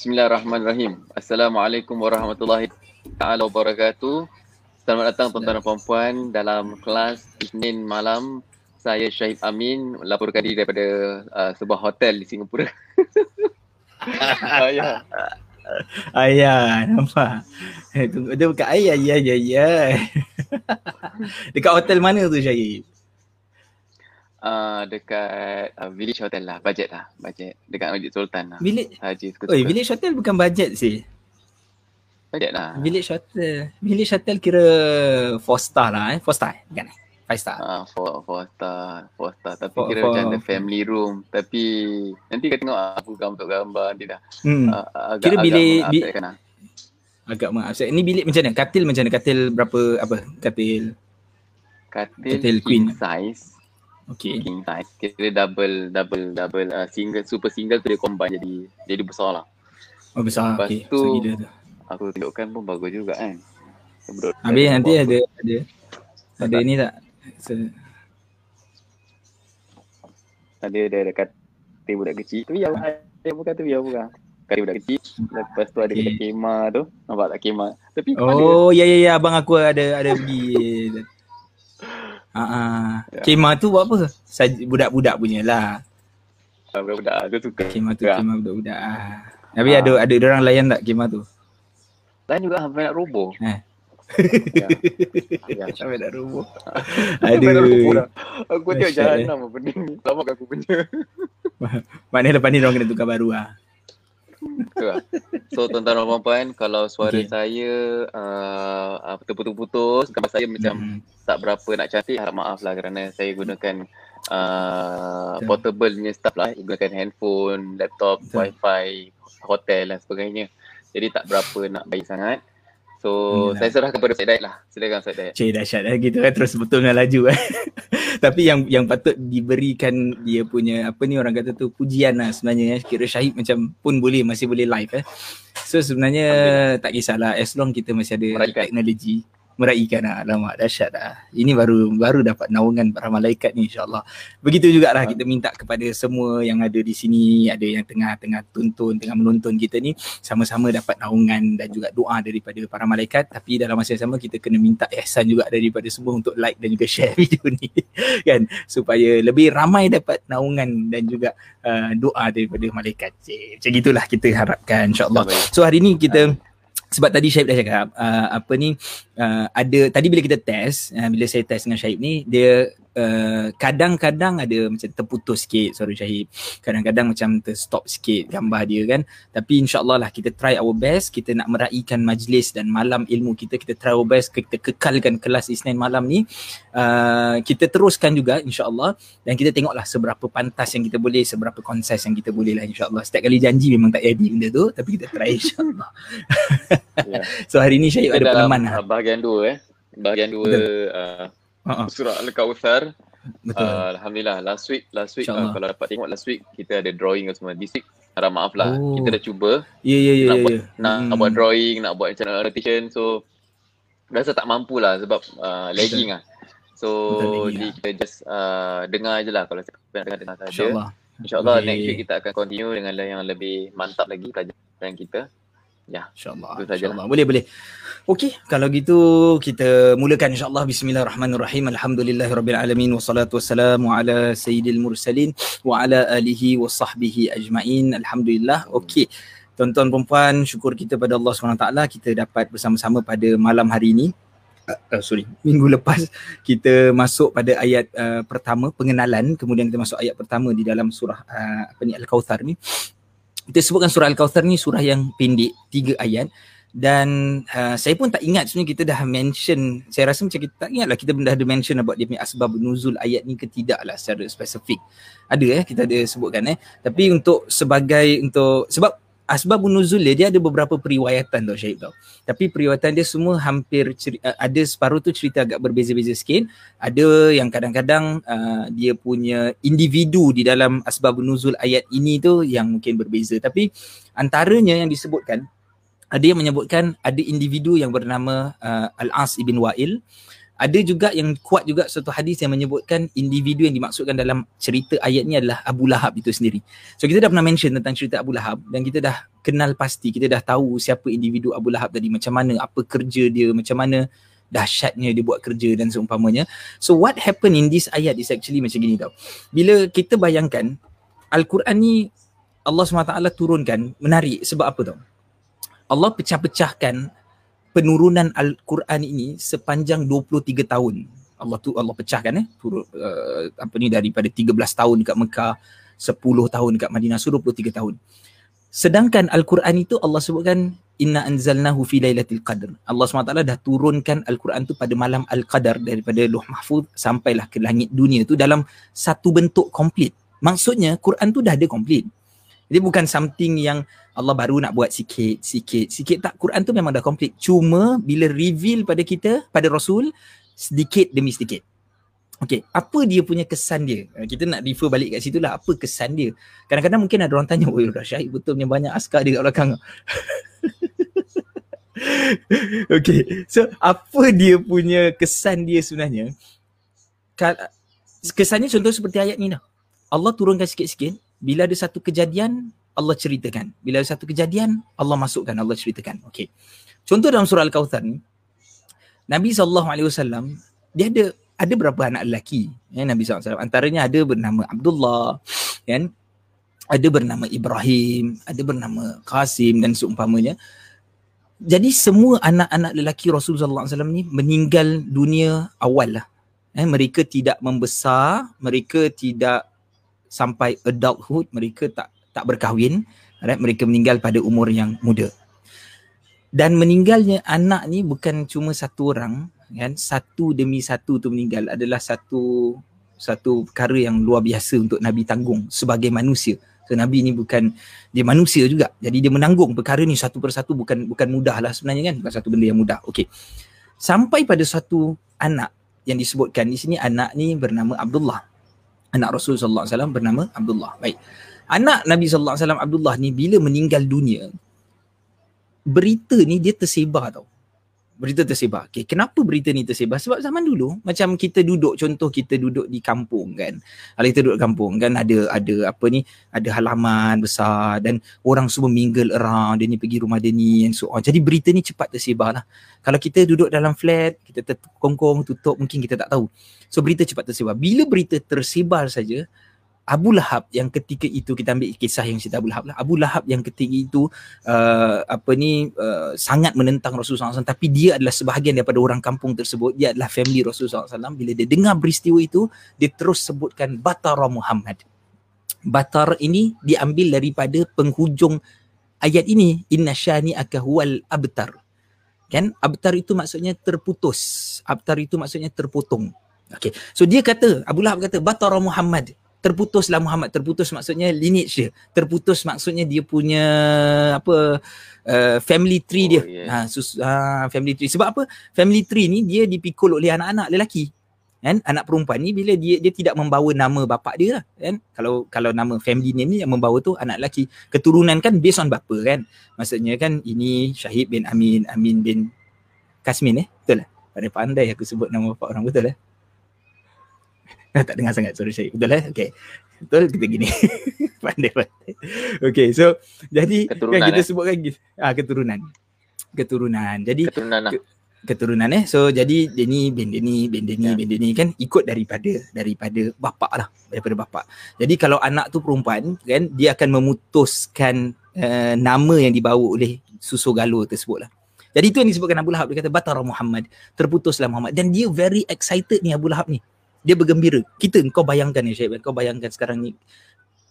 Bismillahirrahmanirrahim. Assalamualaikum warahmatullahi taala wabarakatuh. Selamat datang tuan-tuan dan puan dalam kelas Isnin malam. Saya Syahid Amin melaporkan diri daripada uh, sebuah hotel di Singapura. ayah. Ayah, nampak. Eh, tunggu, dia bukan ayah, ayah, ayah, ayah. Dekat hotel mana tu Syahid? Uh, dekat uh, Village Hotel lah, budget lah, budget. Dekat Masjid Sultan lah. Village? Haji suka Oh, Village Hotel bukan budget sih. Budget lah. Village Hotel. Village Hotel kira 4 star lah eh. 4 star eh? Bukan eh? 5 star. Ah, uh, 4 star, 4 star. Tapi four, kira four, macam the family room. Tapi nanti kita tengok aku gambar gambar nanti dah. Hmm. Uh, agak, kira bilik agak bi- lah. Agak maaf. Ini bilik macam mana? Katil macam mana? Katil berapa apa? Katil Katil, Katil queen size Okay. King size. Kira double, double, double uh, single, super single tu dia combine jadi jadi besar lah. Oh besar. Lepas okay. tu, tu, aku tunjukkan pun bagus juga kan. Habis nanti ada, ada, ada, ni tak? So, ada ada dekat katil budak kecil. Tu yang ada bukan tu yang bukan. Katil budak kecil. Lepas tu ada okay. kemah tu. Nampak tak kemah? Tapi oh, ya ya ya abang aku ada ada pergi Ah. Ya. Kemah tu buat apa? Saj- budak-budak punya lah. Ah, budak-budak tu suka. Kemah tu ya. kemah budak-budak. Ah. Tapi ha. ada ada orang layan tak kemah tu? Lain juga sampai nak roboh. Eh. ya. ya. Sampai nak roboh. Aduh. Aku tengok jalan nama benda ni. Lama aku punya. Maknanya lepas ni orang kena tukar baru lah. So tuan-tuan dan puan kalau suara okay. saya uh, terputus-putus gambar saya macam mm-hmm. tak berapa nak cantik harap maaf lah kerana saya gunakan uh, portable punya stuff lah gunakan handphone, laptop, Betul. wifi, hotel dan sebagainya jadi tak berapa nak baik sangat So hmm, saya serah kepada Syed Daik lah. Silakan Syed Daik. Cik dahsyat lah gitu kan terus betul dengan laju eh. Tapi yang yang patut diberikan dia punya apa ni orang kata tu pujian lah sebenarnya eh. Kira Syahid macam pun boleh masih boleh live eh. So sebenarnya tak kisahlah as long kita masih ada Meraihkan. teknologi meraihkan lah. Alamak dahsyat lah. Ini baru baru dapat naungan para malaikat ni insyaAllah. Begitu juga lah kita minta kepada semua yang ada di sini, ada yang tengah-tengah tuntun, tengah menonton kita ni, sama-sama dapat naungan dan juga doa daripada para malaikat. Tapi dalam masa yang sama kita kena minta ihsan juga daripada semua untuk like dan juga share video ni. kan? Supaya lebih ramai dapat naungan dan juga uh, doa daripada malaikat. Macam itulah kita harapkan insyaAllah. So hari ni kita sebab tadi Syahib dah cakap uh, apa ni uh, ada tadi bila kita test uh, bila saya test dengan Syahib ni dia Uh, kadang-kadang ada macam terputus sikit suara Syahid. Kadang-kadang macam terstop sikit gambar dia kan? Tapi insyaAllah lah kita try our best. Kita nak meraihkan majlis dan malam ilmu kita. Kita try our best. Kita kekalkan kelas Isnin malam ni. Uh, kita teruskan juga insyaAllah. Dan kita tengoklah seberapa pantas yang kita boleh seberapa konses yang kita boleh lah insyaAllah. Setiap kali janji memang tak jadi benda tu tapi kita try insyaAllah. Yeah. so hari ni Syahid ada pengalaman lah bahagian dua eh. Bahagian dua uh, uh-huh. surah Al-Kawthar. Betul. Uh, Alhamdulillah last week last week uh, kalau dapat tengok last week kita ada drawing semua this week harap maaf lah oh. kita dah cuba ya yeah, ya yeah, ya nak, yeah, buat, yeah. nak, hmm. nak buat drawing nak buat macam annotation so rasa tak mampu lah sebab uh, lagging lah so jadi lah. kita just uh, dengar je lah kalau saya dengar dengar saja insyaallah insyaallah okay. next week kita akan continue dengan yang lebih mantap lagi pelajaran kita Ya, insyaAllah. Insya boleh, boleh. Okey, kalau gitu kita mulakan insyaAllah. Bismillahirrahmanirrahim. Alhamdulillahirrabbilalamin. Wassalatu wassalamu ala sayyidil mursalin. Wa ala alihi wa sahbihi ajma'in. Alhamdulillah. Okey. Tuan-tuan perempuan, syukur kita pada Allah SWT. Kita dapat bersama-sama pada malam hari ini. Uh, sorry, minggu lepas kita masuk pada ayat uh, pertama pengenalan kemudian kita masuk ayat pertama di dalam surah uh, apa ni Al-Kautsar ni kita sebutkan surah Al-Kawthar ni surah yang pendek, tiga ayat. Dan uh, saya pun tak ingat sebenarnya kita dah mention saya rasa macam kita tak ingat lah kita dah ada mention about dia punya asbab nuzul ayat ni ke tidak lah secara spesifik ada eh kita ada sebutkan eh. Tapi untuk sebagai untuk sebab asbab nuzul dia, dia ada beberapa periwayatan tau Syahid tau. Tapi periwayatan dia semua hampir ceri- uh, ada separuh tu cerita agak berbeza-beza sikit. Ada yang kadang-kadang uh, dia punya individu di dalam asbab nuzul ayat ini tu yang mungkin berbeza. Tapi antaranya yang disebutkan ada yang menyebutkan ada individu yang bernama uh, Al-As ibn Wa'il ada juga yang kuat juga satu hadis yang menyebutkan individu yang dimaksudkan dalam cerita ayat ni adalah Abu Lahab itu sendiri. So kita dah pernah mention tentang cerita Abu Lahab dan kita dah kenal pasti, kita dah tahu siapa individu Abu Lahab tadi, macam mana, apa kerja dia, macam mana dahsyatnya dia buat kerja dan seumpamanya. So what happened in this ayat is actually macam gini tau. Bila kita bayangkan Al-Quran ni Allah SWT turunkan menarik sebab apa tau? Allah pecah-pecahkan penurunan Al-Quran ini sepanjang 23 tahun. Allah tu Allah pecahkan eh turun uh, apa ni daripada 13 tahun dekat Mekah, 10 tahun dekat Madinah, so 23 tahun. Sedangkan Al-Quran itu Allah sebutkan inna anzalnahu fi lailatul qadr. Allah SWT dah turunkan Al-Quran tu pada malam Al-Qadar daripada Luh Mahfuz sampailah ke langit dunia tu dalam satu bentuk komplit. Maksudnya Quran tu dah ada komplit. Jadi bukan something yang Allah baru nak buat sikit, sikit, sikit tak. Quran tu memang dah komplit. Cuma bila reveal pada kita, pada Rasul, sedikit demi sedikit. Okay, apa dia punya kesan dia? Eh, kita nak refer balik kat situ lah. Apa kesan dia? Kadang-kadang mungkin ada orang tanya, oh dah Syahid betul punya banyak askar dia kat belakang. okay, so apa dia punya kesan dia sebenarnya? Kesannya contoh seperti ayat ni lah. Allah turunkan sikit-sikit, bila ada satu kejadian Allah ceritakan. Bila ada satu kejadian Allah masukkan Allah ceritakan. Okey. Contoh dalam surah al-kautsar ni Nabi SAW dia ada ada berapa anak lelaki ya Nabi SAW antaranya ada bernama Abdullah kan ada bernama Ibrahim ada bernama Qasim dan seumpamanya. Jadi semua anak-anak lelaki Rasulullah SAW ni meninggal dunia awal lah. Eh, mereka tidak membesar mereka tidak sampai adulthood mereka tak tak berkahwin right? mereka meninggal pada umur yang muda. Dan meninggalnya anak ni bukan cuma satu orang kan? Satu demi satu tu meninggal adalah satu satu perkara yang luar biasa untuk nabi tanggung sebagai manusia. So nabi ni bukan dia manusia juga. Jadi dia menanggung perkara ni satu persatu bukan bukan mudah lah sebenarnya kan? Bukan satu benda yang mudah. Okey. Sampai pada satu anak yang disebutkan di sini anak ni bernama Abdullah anak Rasul sallallahu alaihi wasallam bernama Abdullah. Baik. Anak Nabi sallallahu alaihi wasallam Abdullah ni bila meninggal dunia berita ni dia tersebar tau berita tersebar. Okay, kenapa berita ni tersebar? Sebab zaman dulu macam kita duduk contoh kita duduk di kampung kan. Kalau kita duduk kampung kan ada ada apa ni ada halaman besar dan orang semua mingle around dia ni pergi rumah dia ni and so on. Jadi berita ni cepat tersebar lah. Kalau kita duduk dalam flat kita terkongkong tutup mungkin kita tak tahu. So berita cepat tersebar. Bila berita tersebar saja Abu Lahab yang ketika itu kita ambil kisah yang cerita Abu Lahab lah. Abu Lahab yang ketika itu uh, apa ni uh, sangat menentang Rasulullah SAW tapi dia adalah sebahagian daripada orang kampung tersebut. Dia adalah family Rasulullah SAW. Bila dia dengar peristiwa itu, dia terus sebutkan Batara Muhammad. Batar ini diambil daripada penghujung ayat ini. Inna syani akahual abtar. Kan? Abtar itu maksudnya terputus. Abtar itu maksudnya terpotong. Okay. So dia kata, Abu Lahab kata, Batara Muhammad terputuslah Muhammad terputus maksudnya lineage dia. Terputus maksudnya dia punya apa uh, family tree oh, dia yeah. ha, sus, ha family tree. Sebab apa? Family tree ni dia dipikul oleh anak-anak lelaki. Kan? Anak perempuan ni bila dia dia tidak membawa nama bapa dia lah kan? Kalau kalau nama family ni yang membawa tu anak lelaki. Keturunan kan based on bapa kan? Maksudnya kan ini Syahid bin Amin Amin bin Kasmin eh? Betul lah pandai-pandai aku sebut nama bapa orang betul lah eh? tak dengar sangat sorry saya betul eh? Okay. Betul kita gini. Pandai pandai. Okay so jadi keturunan, kan kita eh? sebutkan ah keturunan. Keturunan. Jadi keturunan lah. keturunan eh? So jadi dia ni bin dia ni bin dia ni ya. bin dia ni kan? Ikut daripada daripada bapa lah. Daripada bapa jadi kalau anak tu perempuan kan dia akan memutuskan uh, nama yang dibawa oleh susu galuh tersebut lah. Jadi itu yang disebutkan Abu Lahab. Dia kata batara Muhammad. Terputuslah Muhammad. Dan dia very excited ni Abu Lahab ni dia bergembira. Kita kau bayangkan ya Syed, kau bayangkan sekarang ni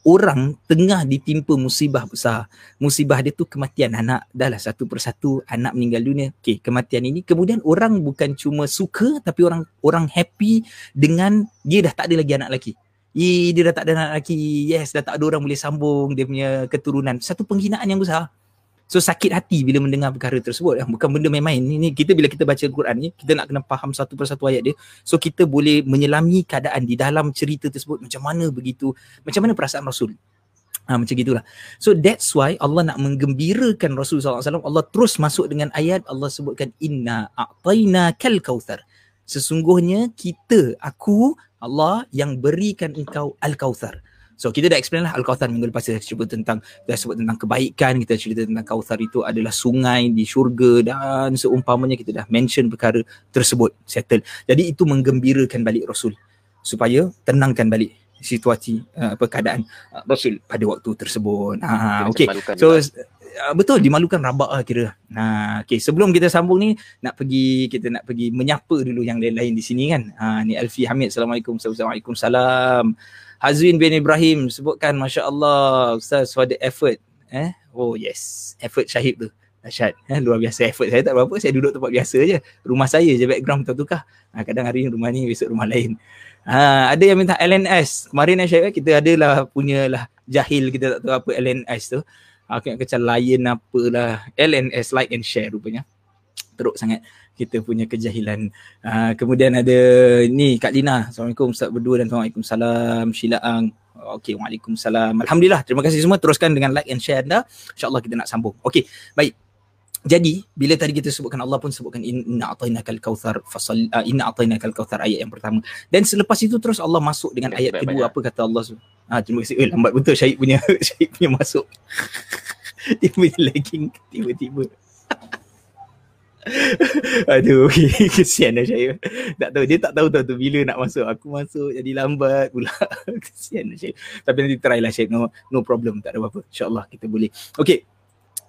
orang tengah ditimpa musibah besar. Musibah dia tu kematian anak. Dah lah satu persatu anak meninggal dunia. Okey, kematian ini kemudian orang bukan cuma suka tapi orang orang happy dengan dia dah tak ada lagi anak lelaki. Ye, dia dah tak ada anak lelaki. Yes, dah tak ada orang boleh sambung dia punya keturunan. Satu penghinaan yang besar. So sakit hati bila mendengar perkara tersebut. Bukan benda main-main. Ini kita bila kita baca Al-Quran ni, kita nak kena faham satu persatu ayat dia. So kita boleh menyelami keadaan di dalam cerita tersebut. Macam mana begitu. Macam mana perasaan Rasul. Ha, macam gitulah. So that's why Allah nak menggembirakan Rasul SAW. Allah terus masuk dengan ayat Allah sebutkan inna a'tayna kal kauthar. sesungguhnya kita aku Allah yang berikan engkau al-kautsar So kita dah explain lah Al-Kawthar minggu lepas kita cuba tentang kita sebut tentang kebaikan, kita cerita tentang Kawthar itu adalah sungai di syurga dan seumpamanya kita dah mention perkara tersebut settle. Jadi itu menggembirakan balik Rasul supaya tenangkan balik situasi uh, apa keadaan uh, Rasul pada waktu tersebut. Ha okey. So uh, betul dimalukan rabak lah kira. Nah, okey sebelum kita sambung ni nak pergi kita nak pergi menyapa dulu yang lain-lain di sini kan. Ha ni Alfi Hamid. Assalamualaikum. Assalamualaikum. Salam. Hazwin bin Ibrahim sebutkan Masya Allah Ustaz for the effort eh? Oh yes. Effort Syahid tu. Dahsyat eh? Luar biasa effort. Saya tak berapa Saya duduk tempat biasa je. Rumah saya je background tukar-tukar ha, Kadang hari ni rumah ni Besok rumah lain. Ha, Ada yang minta LNS Kemarin Syahid eh, kita adalah Punya lah Jahil kita tak tahu apa LNS tu. Aku nak kecil lion apalah LNS like and share rupanya Teruk sangat kita punya kejahilan. Uh, kemudian ada ni Kak Lina. Assalamualaikum Ustaz berdua dan Waalaikumsalam. Sheila Ang. Okey, Waalaikumsalam. Alhamdulillah. Terima kasih semua. Teruskan dengan like and share anda. InsyaAllah kita nak sambung. Okey, baik. Jadi, bila tadi kita sebutkan Allah pun sebutkan inna atainakal kautsar fasal uh, inna atainakal kautsar ayat yang pertama. Dan selepas itu terus Allah masuk dengan ayat baik, kedua baik, apa kata Allah tu? Ah, terima kasih. Eh, lambat betul Syahid punya Syahid punya masuk. Dia punya lagging tiba-tiba. Aduh, kesian dah saya. Tak tahu, dia tak tahu tu bila nak masuk. Aku masuk jadi lambat pula. kesian dah saya. Tapi nanti try lah Syed. No, no problem, tak ada apa-apa. InsyaAllah kita boleh. Okay.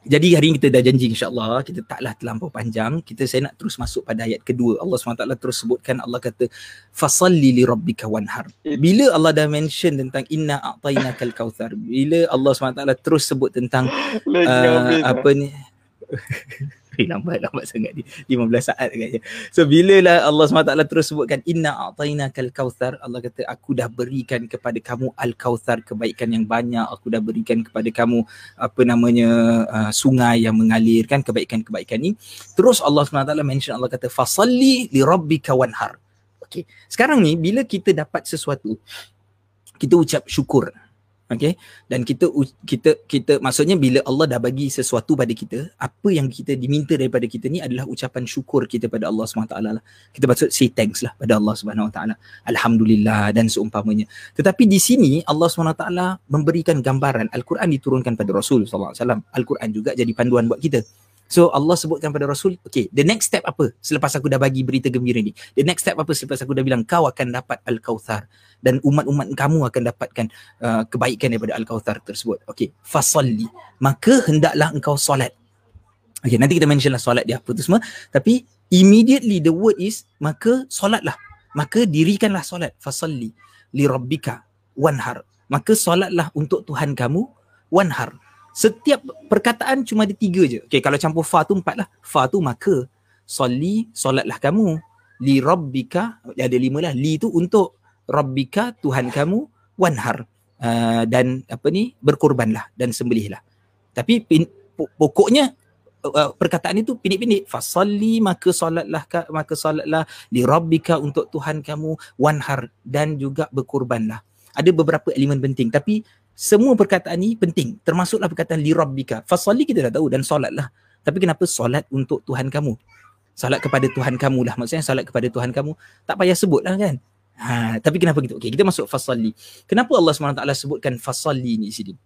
Jadi hari ini kita dah janji insyaAllah kita taklah terlampau panjang. Kita saya nak terus masuk pada ayat kedua. Allah SWT terus sebutkan Allah kata fasalli li rabbika wanhar. Bila Allah dah mention tentang inna a'tainakal kautsar. Bila Allah SWT terus sebut tentang uh, apa ni Eh lambat lambat sangat ni 15 saat agaknya. So bila lah Allah SWT terus sebutkan inna a'tainakal kautsar Allah kata aku dah berikan kepada kamu al kautsar kebaikan yang banyak aku dah berikan kepada kamu apa namanya uh, sungai yang mengalirkan kebaikan-kebaikan ni. Terus Allah SWT mention Allah kata fasalli li rabbika wanhar. Okay. Sekarang ni bila kita dapat sesuatu kita ucap syukur Okay. Dan kita kita kita maksudnya bila Allah dah bagi sesuatu pada kita, apa yang kita diminta daripada kita ni adalah ucapan syukur kita pada Allah SWT lah. Kita patut say thanks lah pada Allah SWT. Alhamdulillah dan seumpamanya. Tetapi di sini Allah SWT memberikan gambaran Al-Quran diturunkan pada Rasul SAW. Al-Quran juga jadi panduan buat kita. So Allah sebutkan pada Rasul, okay, the next step apa selepas aku dah bagi berita gembira ni? The next step apa selepas aku dah bilang kau akan dapat Al-Kauthar dan umat-umat kamu akan dapatkan uh, kebaikan daripada Al-Kauthar tersebut. Okay, fasalli. Maka hendaklah engkau solat. Okay, nanti kita mention lah solat dia apa tu semua. Tapi immediately the word is, maka solatlah. Maka dirikanlah solat. Fasalli li rabbika wanhar. Maka solatlah untuk Tuhan kamu wanhar setiap perkataan cuma ada tiga je. Okay, kalau campur fa tu empat lah. Fa tu maka. Soli, solatlah kamu. Li rabbika, ada lima lah. Li tu untuk rabbika, Tuhan kamu. Wanhar. Uh, dan apa ni, berkorbanlah dan sembelihlah. Tapi pin, pokoknya uh, perkataan itu pindik-pindik. Fasalli maka solatlah maka solatlah li rabbika untuk Tuhan kamu wanhar dan juga berkorbanlah. Ada beberapa elemen penting tapi semua perkataan ni penting. Termasuklah perkataan li rabbika. Fasalli kita dah tahu dan solatlah. Tapi kenapa solat untuk Tuhan kamu? Solat kepada Tuhan kamu lah. Maksudnya solat kepada Tuhan kamu tak payah sebutlah kan? Ha tapi kenapa gitu? Okey kita masuk fasalli kenapa Allah SWT sebutkan fasalli ni sini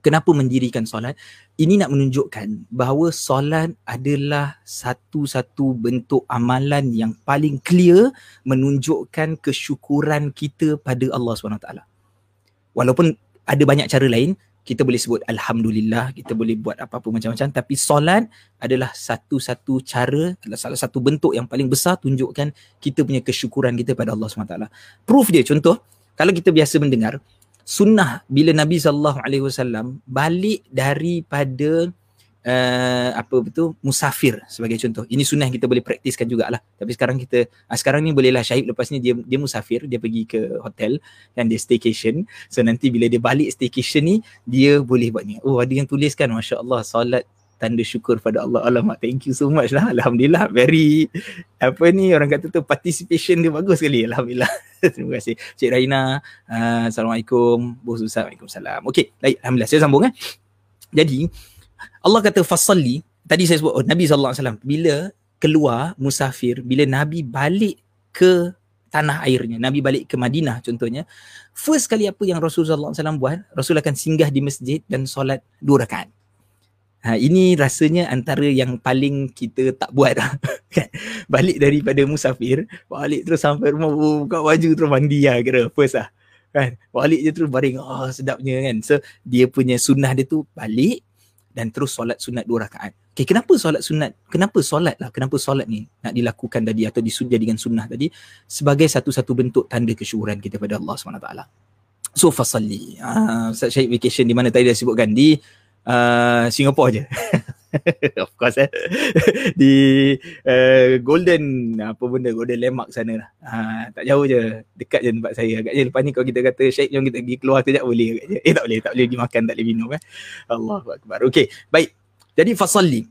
kenapa mendirikan solat? Ini nak menunjukkan bahawa solat adalah satu-satu bentuk amalan yang paling clear menunjukkan kesyukuran kita pada Allah SWT walaupun ada banyak cara lain. Kita boleh sebut alhamdulillah kita boleh buat apa-apa macam-macam. Tapi solat adalah satu-satu cara adalah salah satu bentuk yang paling besar tunjukkan kita punya kesyukuran kita pada Allah SWT proof dia contoh kalau kita biasa mendengar sunnah bila Nabi SAW balik daripada uh, apa betul musafir sebagai contoh. Ini sunnah kita boleh praktiskan jugalah. Tapi sekarang kita uh, sekarang ni bolehlah Syahid lepas ni dia dia musafir, dia pergi ke hotel dan dia staycation. So nanti bila dia balik staycation ni dia boleh buat ni. Oh ada yang tuliskan masya-Allah solat tanda syukur pada Allah. Alamak, thank you so much lah. Alhamdulillah, very, apa ni, orang kata tu participation dia bagus sekali. Alhamdulillah. Terima kasih. Cik Raina, uh, Assalamualaikum. Bos Ustaz, Waalaikumsalam. Okay, baik. Alhamdulillah. Saya sambung eh. Jadi, Allah kata fasalli tadi saya sebut oh, Nabi SAW bila keluar musafir bila Nabi balik ke tanah airnya. Nabi balik ke Madinah contohnya. First kali apa yang Rasulullah SAW buat, Rasul akan singgah di masjid dan solat dua rakaat. Ha, ini rasanya antara yang paling kita tak buat lah. Kan? balik daripada musafir, balik terus sampai rumah, buka baju terus mandi lah kira first lah. Kan? Balik je terus baring, oh sedapnya kan. So dia punya sunnah dia tu balik dan terus solat sunat dua rakaat. Okay, kenapa solat sunat? Kenapa solat lah? Kenapa solat ni nak dilakukan tadi atau disujadikan sunnah tadi sebagai satu-satu bentuk tanda kesyukuran kita pada Allah SWT. So fasalli. Uh, Ustaz Syahid vacation di mana tadi dah sebutkan di uh, Singapore je. of course eh. di uh, Golden apa benda Golden Lemak sana lah. Ha, tak jauh je. Dekat je tempat saya. Agaknya lepas ni kalau kita kata Syed jom kita pergi keluar kejap boleh agaknya. Eh tak boleh, tak boleh pergi makan, tak boleh minum eh. Allahu akbar. Okey, baik. Jadi fasalli.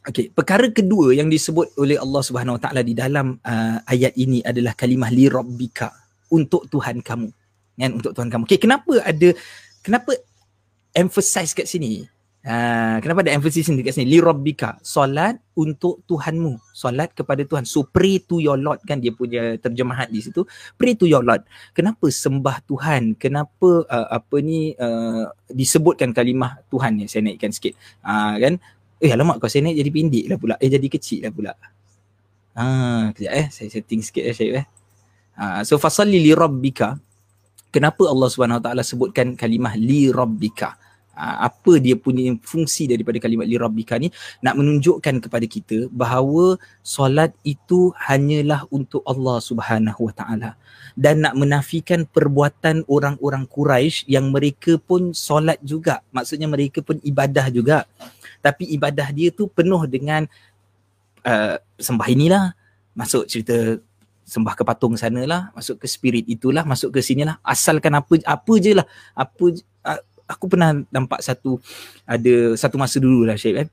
Okey, perkara kedua yang disebut oleh Allah Subhanahu Wa Taala di dalam uh, ayat ini adalah kalimah li rabbika untuk Tuhan kamu. Kan untuk Tuhan kamu. Okey, kenapa ada kenapa emphasize kat sini? Uh, kenapa ada emphasis ni dekat sini? Li rabbika, solat untuk Tuhanmu. Solat kepada Tuhan. So pray to your Lord kan dia punya terjemahan di situ. Pray to your Lord. Kenapa sembah Tuhan? Kenapa uh, apa ni uh, disebutkan kalimah Tuhan ni? Saya naikkan sikit. Uh, kan? Eh alamak kau saya naik jadi pindik lah pula. Eh jadi kecil lah pula. Ah, kejap eh. Saya setting sikit eh Syed eh. Uh, so fasalli li rabbika. Kenapa Allah Taala sebutkan kalimah li rabbika? Apa dia punya fungsi daripada kalimat li rabbika ni nak menunjukkan kepada kita bahawa solat itu hanyalah untuk Allah Subhanahu wa taala dan nak menafikan perbuatan orang-orang Quraisy yang mereka pun solat juga. Maksudnya mereka pun ibadah juga. Tapi ibadah dia tu penuh dengan uh, sembah inilah. Masuk cerita sembah ke patung sana lah masuk ke spirit itulah masuk ke sini lah asalkan apa apa je lah. Apa uh, aku pernah nampak satu ada satu masa dulu lah Syed kan?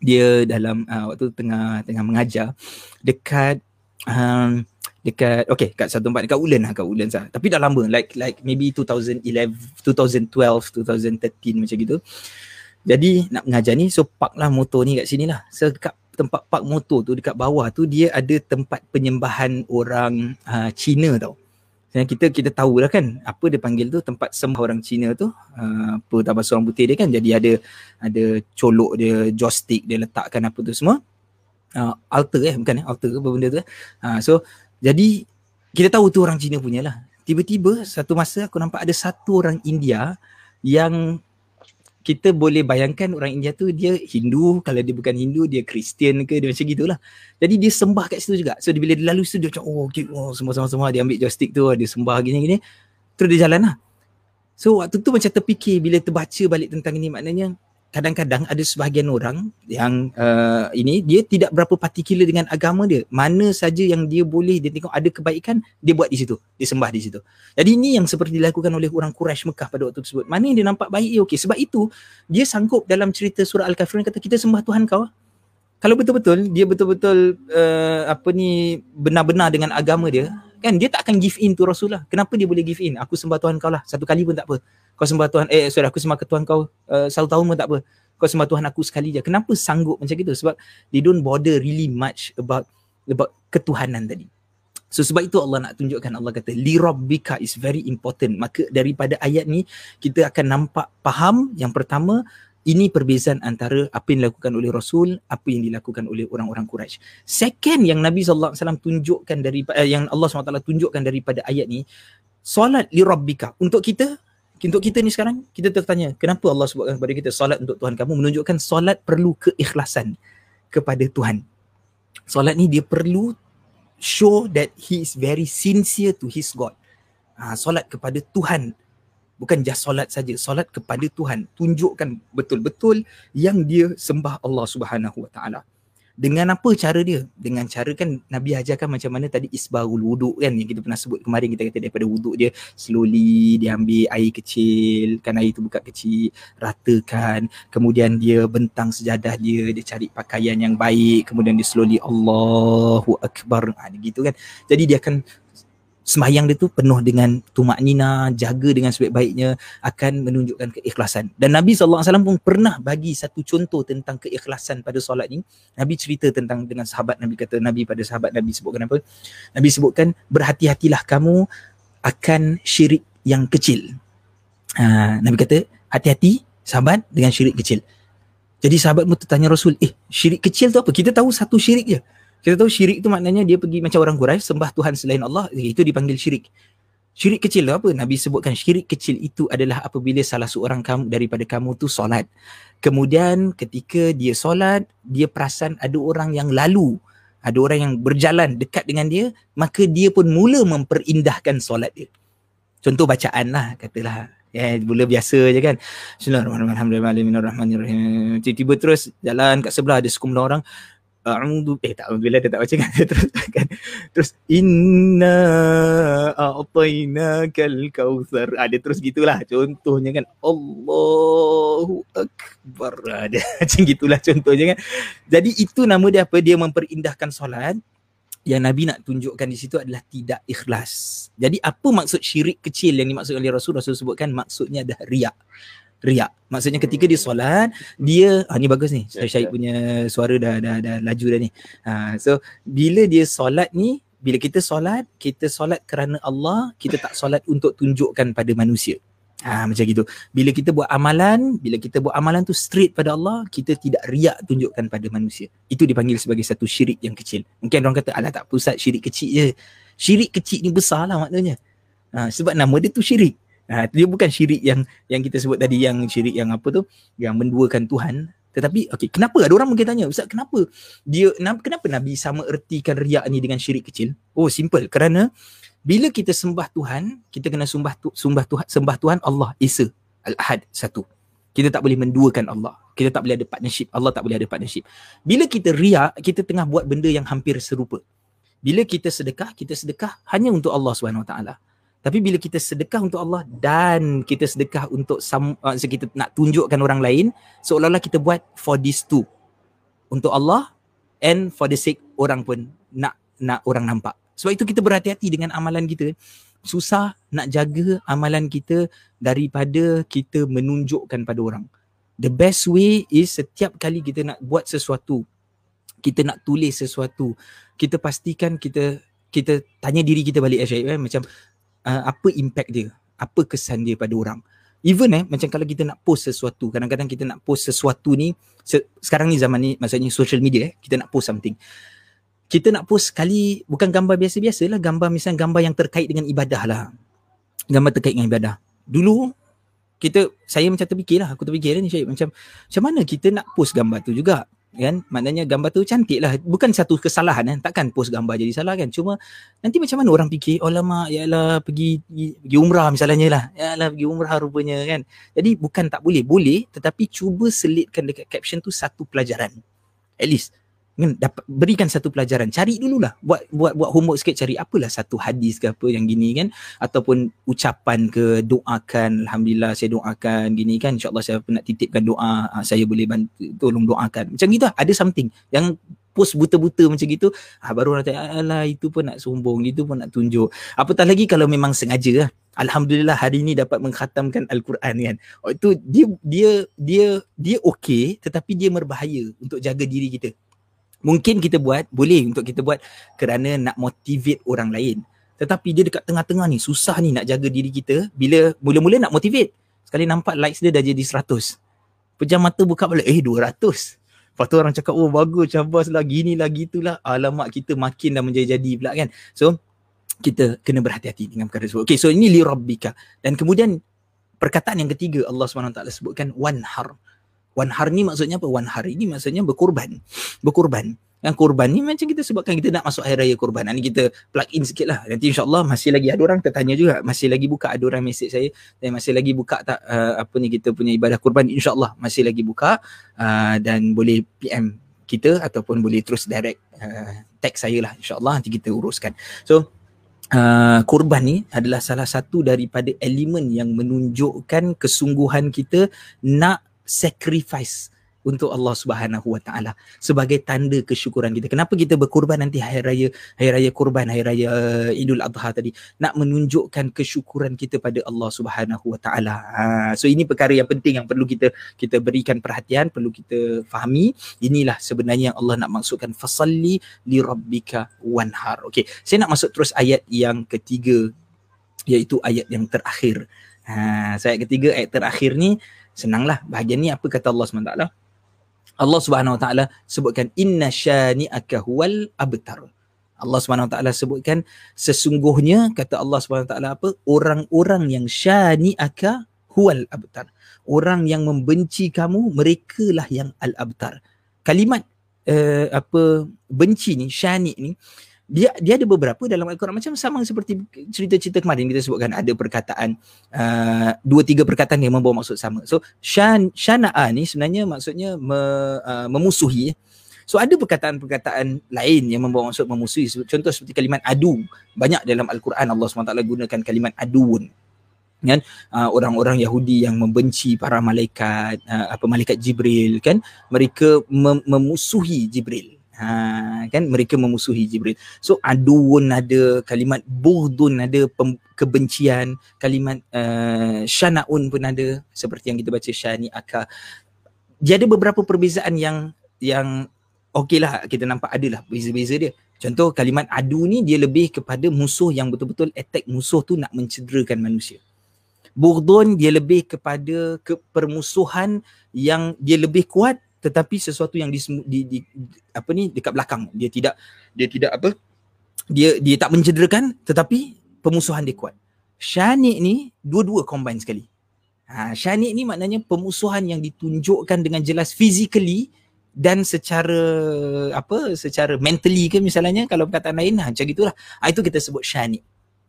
Dia dalam uh, waktu tengah tengah mengajar dekat um, dekat okay kat satu tempat dekat Ulen lah kat Ulen lah. Tapi dah lama like like maybe 2011 2012 2013 macam gitu. Jadi nak mengajar ni so park lah motor ni kat sini lah. So dekat tempat park motor tu dekat bawah tu dia ada tempat penyembahan orang uh, Cina tau dan kita kita tahu lah kan apa dia panggil tu tempat sembah orang Cina tu uh, apa tabas orang putih dia kan. Jadi ada ada colok dia joystick dia letakkan apa tu semua. Uh, altar eh bukan eh altar apa benda tu eh. Uh, so jadi kita tahu tu orang Cina punya lah. Tiba-tiba satu masa aku nampak ada satu orang India yang kita boleh bayangkan orang India tu dia Hindu kalau dia bukan Hindu dia Kristian ke dia macam gitulah. Jadi dia sembah kat situ juga. So dia bila dia lalu situ dia macam oh okay, oh semua sama semua. Dia ambil joystick tu dia sembah gini gini terus dia jalan lah. So waktu tu macam terfikir bila terbaca balik tentang ini maknanya kadang-kadang ada sebahagian orang yang uh, ini dia tidak berapa particular dengan agama dia. Mana saja yang dia boleh dia tengok ada kebaikan dia buat di situ, dia sembah di situ. Jadi ini yang seperti dilakukan oleh orang Quraisy Mekah pada waktu tersebut. Mana yang dia nampak baik ya okey. Sebab itu dia sanggup dalam cerita surah Al-Kafirun kata kita sembah Tuhan kau. Kalau betul-betul dia betul-betul uh, apa ni benar-benar dengan agama dia, kan dia tak akan give in tu Rasulullah. Kenapa dia boleh give in? Aku sembah Tuhan kau lah. Satu kali pun tak apa kau sembah Tuhan eh sorry aku sembah ke Tuhan kau uh, satu tahun pun tak apa. Kau sembah Tuhan aku sekali je. Kenapa sanggup macam gitu? Sebab they don't bother really much about about ketuhanan tadi. So sebab itu Allah nak tunjukkan Allah kata li rabbika is very important. Maka daripada ayat ni kita akan nampak faham yang pertama ini perbezaan antara apa yang dilakukan oleh Rasul, apa yang dilakukan oleh orang-orang Quraisy. Second yang Nabi sallallahu alaihi wasallam tunjukkan daripada eh, yang Allah SWT tunjukkan daripada ayat ni solat li rabbika. Untuk kita untuk kita ni sekarang kita tertanya kenapa Allah sebutkan kepada kita solat untuk Tuhan kamu menunjukkan solat perlu keikhlasan kepada Tuhan. Solat ni dia perlu show that he is very sincere to his God. Ha, solat kepada Tuhan bukan just solat saja, solat kepada Tuhan. Tunjukkan betul-betul yang dia sembah Allah Subhanahu Wa Taala dengan apa cara dia? Dengan cara kan Nabi ajarkan macam mana tadi isbarul wuduk kan yang kita pernah sebut kemarin kita kata daripada wuduk dia slowly dia ambil air kecil, kan air tu buka kecil, ratakan, kemudian dia bentang sejadah dia, dia cari pakaian yang baik, kemudian dia slowly Allahu Akbar. Ha, gitu kan. Jadi dia akan Semayang dia tu penuh dengan tumak nina, jaga dengan sebaik-baiknya akan menunjukkan keikhlasan. Dan Nabi SAW pun pernah bagi satu contoh tentang keikhlasan pada solat ni. Nabi cerita tentang dengan sahabat Nabi kata Nabi pada sahabat Nabi sebutkan apa? Nabi sebutkan berhati-hatilah kamu akan syirik yang kecil. Ha, Nabi kata hati-hati sahabat dengan syirik kecil. Jadi sahabat pun tertanya Rasul, eh syirik kecil tu apa? Kita tahu satu syirik je. Kita tahu syirik tu maknanya dia pergi macam orang Quraisy sembah Tuhan selain Allah, itu dipanggil syirik. Syirik kecil apa? Nabi sebutkan syirik kecil itu adalah apabila salah seorang kamu daripada kamu tu solat. Kemudian ketika dia solat, dia perasan ada orang yang lalu, ada orang yang berjalan dekat dengan dia, maka dia pun mula memperindahkan solat dia. Contoh bacaan lah katalah. Ya, yeah, mula biasa je kan. Bismillahirrahmanirrahim. Tiba-tiba terus jalan kat sebelah ada sekumpulan orang a'udzu eh tak bila dia tak baca kan terus kan terus inna a'tainakal kautsar ada ah, terus gitulah contohnya kan. Allahu akbar. Ada ah, macam gitulah contohnya kan. Jadi itu nama dia apa? Dia memperindahkan solat. Yang Nabi nak tunjukkan di situ adalah tidak ikhlas. Jadi apa maksud syirik kecil yang dimaksudkan oleh Rasul? Rasul sebutkan? Maksudnya adalah riak riak. Maksudnya ketika dia solat, dia ah ni bagus ni. Yeah, Syahid yeah. punya suara dah dah dah laju dah ni. Ha, so bila dia solat ni, bila kita solat, kita solat kerana Allah, kita tak solat untuk tunjukkan pada manusia. Ha, macam gitu. Bila kita buat amalan, bila kita buat amalan tu straight pada Allah, kita tidak riak tunjukkan pada manusia. Itu dipanggil sebagai satu syirik yang kecil. Mungkin orang kata, alah tak pusat syirik kecil je. Syirik kecil ni besar lah maknanya. Ha, sebab nama dia tu syirik. Ha, dia bukan syirik yang yang kita sebut tadi yang syirik yang apa tu yang menduakan Tuhan. Tetapi okey kenapa? Ada orang mungkin tanya ustaz kenapa dia kenapa nabi sama ertikan riak ni dengan syirik kecil? Oh simple. Kerana bila kita sembah Tuhan kita kena sembah tu, sembah Tuhan sembah Tuhan Allah Esa Al-Ahad satu. Kita tak boleh menduakan Allah. Kita tak boleh ada partnership. Allah tak boleh ada partnership. Bila kita riak kita tengah buat benda yang hampir serupa. Bila kita sedekah kita sedekah hanya untuk Allah Subhanahu taala tapi bila kita sedekah untuk Allah dan kita sedekah untuk sam, uh, kita nak tunjukkan orang lain, seolah-olah kita buat for this two. Untuk Allah and for the sake orang pun nak nak orang nampak. Sebab itu kita berhati-hati dengan amalan kita. Susah nak jaga amalan kita daripada kita menunjukkan pada orang. The best way is setiap kali kita nak buat sesuatu, kita nak tulis sesuatu, kita pastikan kita kita tanya diri kita balik Asyik eh, macam uh, apa impact dia apa kesan dia pada orang. Even eh macam kalau kita nak post sesuatu kadang-kadang kita nak post sesuatu ni se- sekarang ni zaman ni maksudnya social media eh kita nak post something. Kita nak post sekali bukan gambar biasa-biasa lah gambar misalnya gambar yang terkait dengan ibadah lah. Gambar terkait dengan ibadah. Dulu kita saya macam terfikir lah aku terfikir lah ni Syed macam macam mana kita nak post gambar tu juga kan? Maknanya gambar tu cantik lah bukan satu kesalahan kan takkan post gambar jadi salah kan? Cuma nanti macam mana orang fikir oh lama ya lah pergi pergi umrah misalnya lah. Ya lah pergi umrah rupanya kan? Jadi bukan tak boleh. Boleh tetapi cuba selitkan dekat caption tu satu pelajaran. At least kan dapat berikan satu pelajaran. Cari dululah. Buat buat buat homework sikit. Cari apalah satu hadis ke apa yang gini kan? Ataupun ucapan ke doakan. Alhamdulillah saya doakan gini kan? Insyaallah saya nak titipkan doa. Ah, saya boleh bantu tolong doakan. Macam gitu ada something. Yang post buta-buta macam gitu ah, baru orang tanya alah itu pun nak sombong. Itu pun nak tunjuk. Apatah lagi kalau memang sengaja lah. Alhamdulillah hari ini dapat mengkhatamkan Al-Quran kan. Oh itu dia dia dia dia okey tetapi dia berbahaya untuk jaga diri kita mungkin kita buat boleh untuk kita buat kerana nak motivate orang lain. Tetapi dia dekat tengah-tengah ni susah ni nak jaga diri kita. Bila mula-mula nak motivate sekali nampak likes dia dah jadi 100 pejam mata buka balik eh 200 lepas tu orang cakap oh bagus cabas lah gini lah gitulah. Alamak kita makin dah menjadi-jadi pula kan. So kita kena berhati-hati dengan perkara tersebut. Okay so ini li rabbika. Dan kemudian perkataan yang ketiga Allah SWT sebutkan wanhar Har ni maksudnya apa? Wan har ini maksudnya berkorban. Berkorban. Yang korban ni macam kita sebutkan kita nak masuk hari raya korban. Ini kita plug in sikit lah. Nanti insyaAllah masih lagi ada orang tertanya juga. Masih lagi buka ada orang mesej saya. Dan masih lagi buka tak uh, apa ni kita punya ibadah korban. InsyaAllah masih lagi buka. Uh, dan boleh PM kita ataupun boleh terus direct uh, tag saya lah. InsyaAllah nanti kita uruskan. So Uh, kurban ni adalah salah satu daripada elemen yang menunjukkan kesungguhan kita nak sacrifice untuk Allah Subhanahu Wa Taala sebagai tanda kesyukuran kita. Kenapa kita berkorban nanti hari raya hari raya kurban hari raya uh, Idul Adha tadi nak menunjukkan kesyukuran kita pada Allah Subhanahu Wa Taala. Ha, so ini perkara yang penting yang perlu kita kita berikan perhatian, perlu kita fahami. Inilah sebenarnya yang Allah nak maksudkan fasalli li rabbika wanhar. Okey, saya nak masuk terus ayat yang ketiga iaitu ayat yang terakhir. Ha, so ayat ketiga ayat terakhir ni senanglah bahagian ni apa kata Allah SWT Allah Subhanahu Wa Taala sebutkan inna syani'aka huwal abtar. Allah Subhanahu Wa Taala sebutkan sesungguhnya kata Allah Subhanahu Wa Taala apa orang-orang yang syani'aka huwal abtar. Orang yang membenci kamu mereka lah yang al abtar. Kalimat uh, apa benci ni syani ni dia dia ada beberapa dalam Al-Quran macam sama seperti cerita-cerita kemarin kita sebutkan ada perkataan uh, dua tiga perkataan yang membawa maksud sama. So syan syana'a ni sebenarnya maksudnya me, uh, memusuhi. So ada perkataan-perkataan lain yang membawa maksud memusuhi. Contoh seperti kalimat adu. Banyak dalam Al-Quran Allah SWT gunakan kalimat aduun. Kan uh, orang-orang Yahudi yang membenci para malaikat uh, apa malaikat Jibril kan mereka mem- memusuhi Jibril Ha, kan mereka memusuhi Jibril. So aduun ada, kalimat bughdun ada pem- kebencian, kalimat uh, syanaun pun ada seperti yang kita baca syani aka. Dia ada beberapa perbezaan yang yang okeylah kita nampak adalah beza-beza dia. Contoh kalimat adu ni dia lebih kepada musuh yang betul-betul attack musuh tu nak mencederakan manusia. Bughdun dia lebih kepada kepermusuhan yang dia lebih kuat tetapi sesuatu yang di, di, di apa ni dekat belakang. Dia tidak dia tidak apa dia dia tak mencederakan tetapi pemusuhan dia kuat. Syani ni dua-dua combine sekali. Ha syani ni maknanya pemusuhan yang ditunjukkan dengan jelas physically dan secara apa secara mentally ke misalnya kalau perkataan lain ha, macam gitulah. Ha, itu kita sebut syani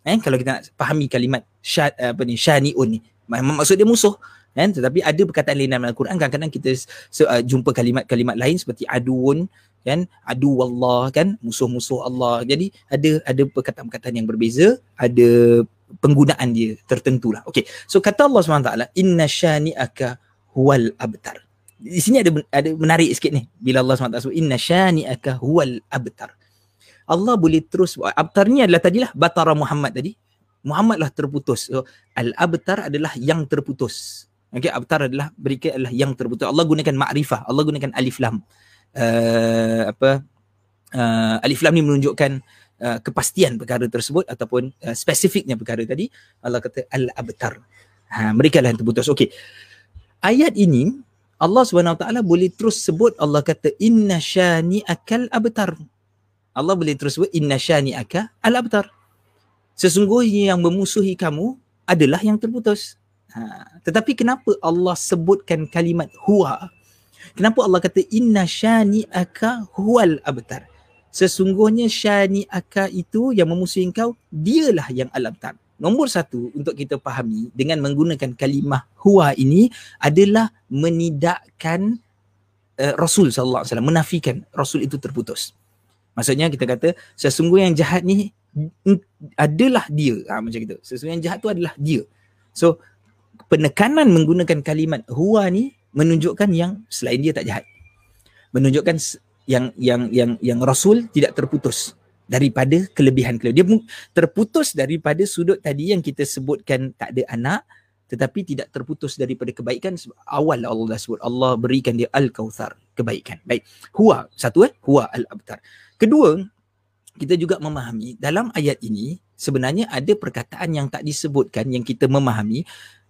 eh kalau kita nak fahami kalimat syad apa ni syaniun ni. Maksud dia musuh kan? Tetapi ada perkataan lain dalam al-Quran kadang-kadang kita uh, jumpa kalimat-kalimat lain seperti aduun kan? Adu wallah kan? Musuh-musuh Allah. Jadi ada ada perkataan-perkataan yang berbeza ada penggunaan dia tertentulah. Okey. So kata Allah SWT inna syani'aka huwal abtar. Di sini ada ada menarik sikit ni. Bila Allah SWT sebut inna syani'aka huwal abtar. Allah boleh terus abtar ni adalah tadilah batara Muhammad tadi. Muhammad lah terputus. So, al abtar adalah yang terputus Okey, abtar adalah berikan adalah yang terputus. Allah gunakan ma'rifah, Allah gunakan alif lam. Uh, apa? Uh, alif lam ni menunjukkan uh, kepastian perkara tersebut ataupun uh, spesifiknya perkara tadi. Allah kata al-abtar. Ha, mereka lah yang terputus. Okey. Ayat ini Allah taala boleh terus sebut Allah kata inna syani akal abtar. Allah boleh terus sebut inna syani akal al abtar. Sesungguhnya yang memusuhi kamu adalah yang terputus. Ha, tetapi kenapa Allah sebutkan kalimat huwa? Kenapa Allah kata inna syani aka huwal abtar? Sesungguhnya syani aka itu yang memusuhi engkau, dialah yang al-abtar. Nombor satu untuk kita fahami dengan menggunakan kalimah huwa ini adalah menidakkan uh, Rasul wasallam menafikan Rasul itu terputus. Maksudnya kita kata sesungguhnya yang jahat ni adalah dia. Ha, macam itu. Sesungguhnya yang jahat tu adalah dia. So penekanan menggunakan kalimat huwa ni menunjukkan yang selain dia tak jahat. Menunjukkan yang yang yang yang Rasul tidak terputus daripada kelebihan-kelebihan. Dia terputus daripada sudut tadi yang kita sebutkan tak ada anak tetapi tidak terputus daripada kebaikan awal Allah dah sebut Allah berikan dia al-kautsar kebaikan. Baik. Huwa satu eh huwa al-abtar. Kedua kita juga memahami dalam ayat ini sebenarnya ada perkataan yang tak disebutkan yang kita memahami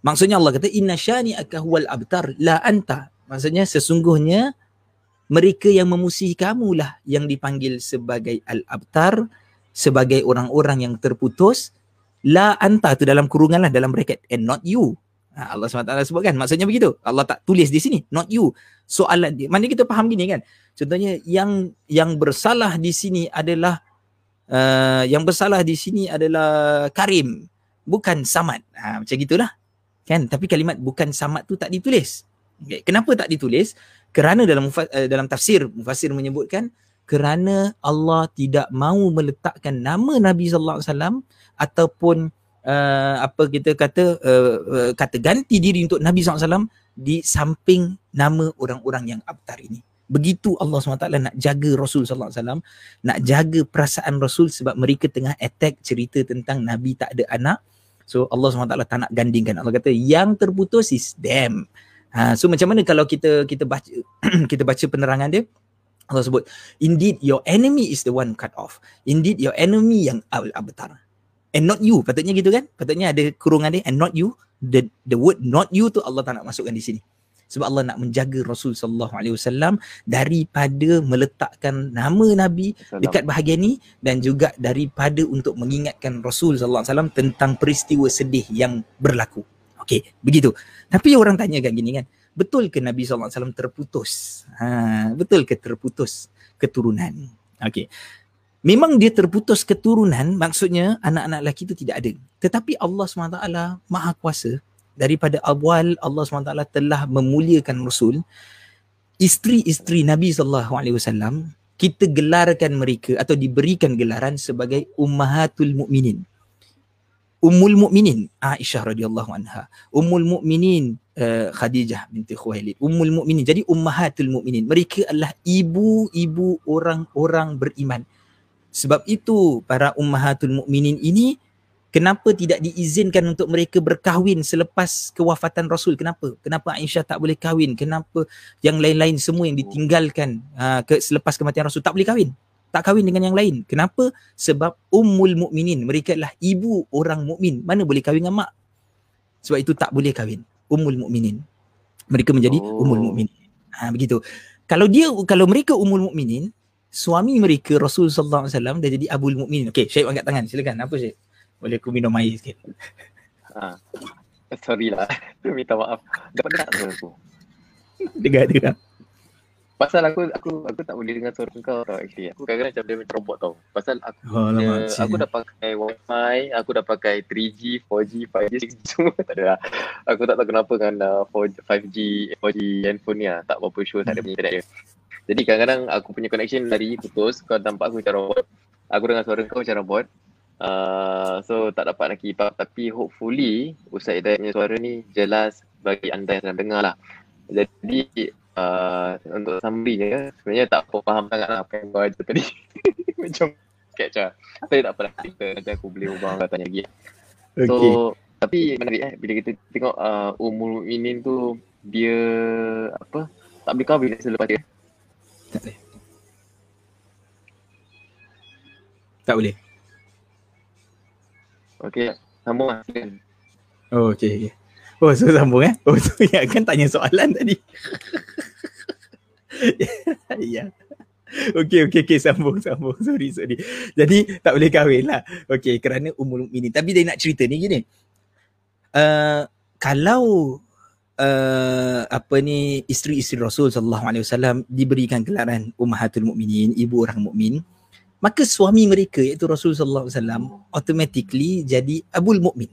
Maksudnya Allah kata inna syani huwal abtar la anta. Maksudnya sesungguhnya mereka yang memusuhi kamu lah yang dipanggil sebagai al-abtar sebagai orang-orang yang terputus la anta tu dalam kurungan lah dalam bracket and not you. Ha, Allah SWT sebutkan maksudnya begitu. Allah tak tulis di sini not you. Soalan dia. Mana kita faham gini kan? Contohnya yang yang bersalah di sini adalah uh, yang bersalah di sini adalah Karim bukan Samad. Ha, macam gitulah kan tapi kalimat bukan samad tu tak ditulis okay. kenapa tak ditulis kerana dalam uh, dalam tafsir mufassir menyebutkan kerana Allah tidak mahu meletakkan nama Nabi sallallahu alaihi wasallam ataupun uh, apa kita kata uh, uh, kata ganti diri untuk Nabi wasallam di samping nama orang-orang yang abtar ini. Begitu Allah SWT nak jaga Rasul SAW, nak jaga perasaan Rasul sebab mereka tengah attack cerita tentang Nabi tak ada anak. So Allah SWT tak nak gandingkan. Allah kata yang terputus is them. Ha, so macam mana kalau kita kita baca kita baca penerangan dia? Allah sebut, indeed your enemy is the one cut off. Indeed your enemy yang abtar. And not you. Patutnya gitu kan? Patutnya ada kurungan dia and not you. The the word not you tu Allah tak nak masukkan di sini sebab Allah nak menjaga Rasul sallallahu alaihi wasallam daripada meletakkan nama nabi dekat bahagian ni dan juga daripada untuk mengingatkan Rasul sallallahu alaihi wasallam tentang peristiwa sedih yang berlaku. Okey, begitu. Tapi orang tanya kan gini kan, betul ke Nabi sallallahu alaihi wasallam terputus? Ha, betul ke terputus keturunan? Okey. Memang dia terputus keturunan, maksudnya anak-anak lelaki itu tidak ada. Tetapi Allah SWT Maha Kuasa, daripada awal Allah SWT telah memuliakan Rasul isteri-isteri Nabi SAW kita gelarkan mereka atau diberikan gelaran sebagai ummahatul mukminin ummul mukminin Aisyah radhiyallahu anha. Ummul mukminin uh, Khadijah binti Khuwailid. Ummul mukminin jadi ummahatul mukminin mereka adalah ibu-ibu orang-orang beriman. Sebab itu para ummahatul mukminin ini Kenapa tidak diizinkan untuk mereka berkahwin selepas kewafatan Rasul? Kenapa? Kenapa Aisyah tak boleh kahwin? Kenapa yang lain-lain semua yang ditinggalkan uh, ke, selepas kematian Rasul tak boleh kahwin? Tak kahwin dengan yang lain. Kenapa? Sebab ummul mukminin mereka adalah ibu orang mukmin. Mana boleh kahwin dengan mak? Sebab itu tak boleh kahwin. Ummul mukminin. Mereka menjadi oh. ummul mukminin. Ha, begitu. Kalau dia kalau mereka ummul mukminin, suami mereka Rasul sallallahu alaihi wasallam dah jadi abul mukminin. Okey, Syekh angkat tangan. Silakan. Apa Syekh? Boleh aku minum air sikit. Ha. Sorry lah. Minta maaf. Dapat dengar suara aku? Dengar, dengar. Pasal aku aku aku tak boleh dengar suara kau tau actually. Aku kadang-kadang macam dia macam robot tau. Pasal aku oh, dia, aku dah pakai wifi, aku dah pakai 3G, 4G, 5G, 6G semua tak ada lah. Aku tak tahu kenapa kan uh, 4, 5G, 4G handphone ni lah. Tak apa-apa sure tak ada punya internet dia. Jadi kadang-kadang aku punya connection lari putus, kau nampak aku macam robot. Aku dengar suara kau macam robot. Uh, so tak dapat nak keep up tapi hopefully Ustaz Hidayat punya suara ni jelas bagi anda yang sedang dengar lah. Jadi uh, untuk je sebenarnya tak apa faham sangat lah apa yang kau ajar tadi. Macam catch lah. Tapi tak apalah kita nanti aku boleh ubah kau tanya lagi. Okay. So tapi menarik eh bila kita tengok uh, umur ini tu dia apa tak boleh kahwin selepas dia. Tak boleh. Tak boleh. Okey, sambung lah. Oh, okey. Okay. Oh, so sambung eh. Oh, so ya kan tanya soalan tadi. ya. Okey, okey, okey. Sambung, sambung. Sorry, sorry. Jadi, tak boleh kahwin lah. Okey, kerana umur ini. Tapi dia nak cerita ni gini. Uh, kalau uh, apa ni isteri-isteri Rasul sallallahu alaihi wasallam diberikan gelaran ummahatul mukminin, ibu orang mukmin, maka suami mereka iaitu Rasulullah SAW automatically jadi abul mukmin.